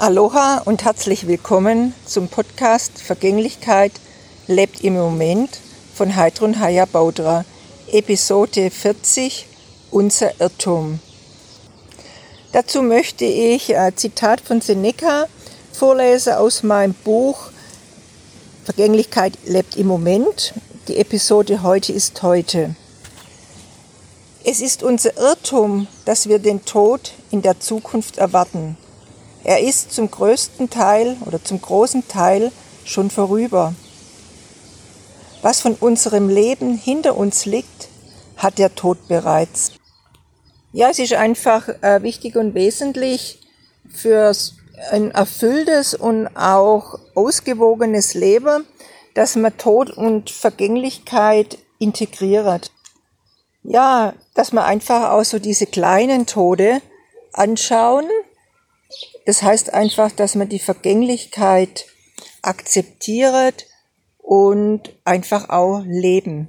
Aloha und herzlich willkommen zum Podcast Vergänglichkeit lebt im Moment von Heidrun Haya Baudra, Episode 40 Unser Irrtum. Dazu möchte ich ein Zitat von Seneca vorlesen aus meinem Buch Vergänglichkeit lebt im Moment. Die Episode heute ist heute. Es ist unser Irrtum, dass wir den Tod in der Zukunft erwarten. Er ist zum größten Teil oder zum großen Teil schon vorüber. Was von unserem Leben hinter uns liegt, hat der Tod bereits. Ja, es ist einfach äh, wichtig und wesentlich für ein erfülltes und auch ausgewogenes Leben, dass man Tod und Vergänglichkeit integriert. Ja, dass man einfach auch so diese kleinen Tode anschauen das heißt einfach, dass man die Vergänglichkeit akzeptiert und einfach auch leben.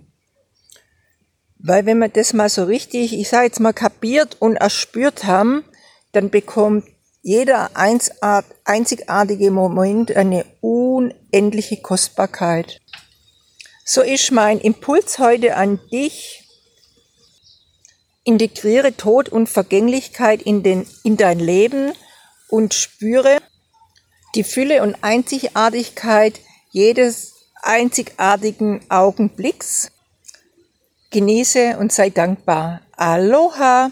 Weil wenn man das mal so richtig, ich sage jetzt mal, kapiert und erspürt haben, dann bekommt jeder einzigartige Moment eine unendliche Kostbarkeit. So ist mein Impuls heute an dich. Integriere Tod und Vergänglichkeit in, den, in dein Leben und spüre die Fülle und Einzigartigkeit jedes einzigartigen Augenblicks. Genieße und sei dankbar. Aloha!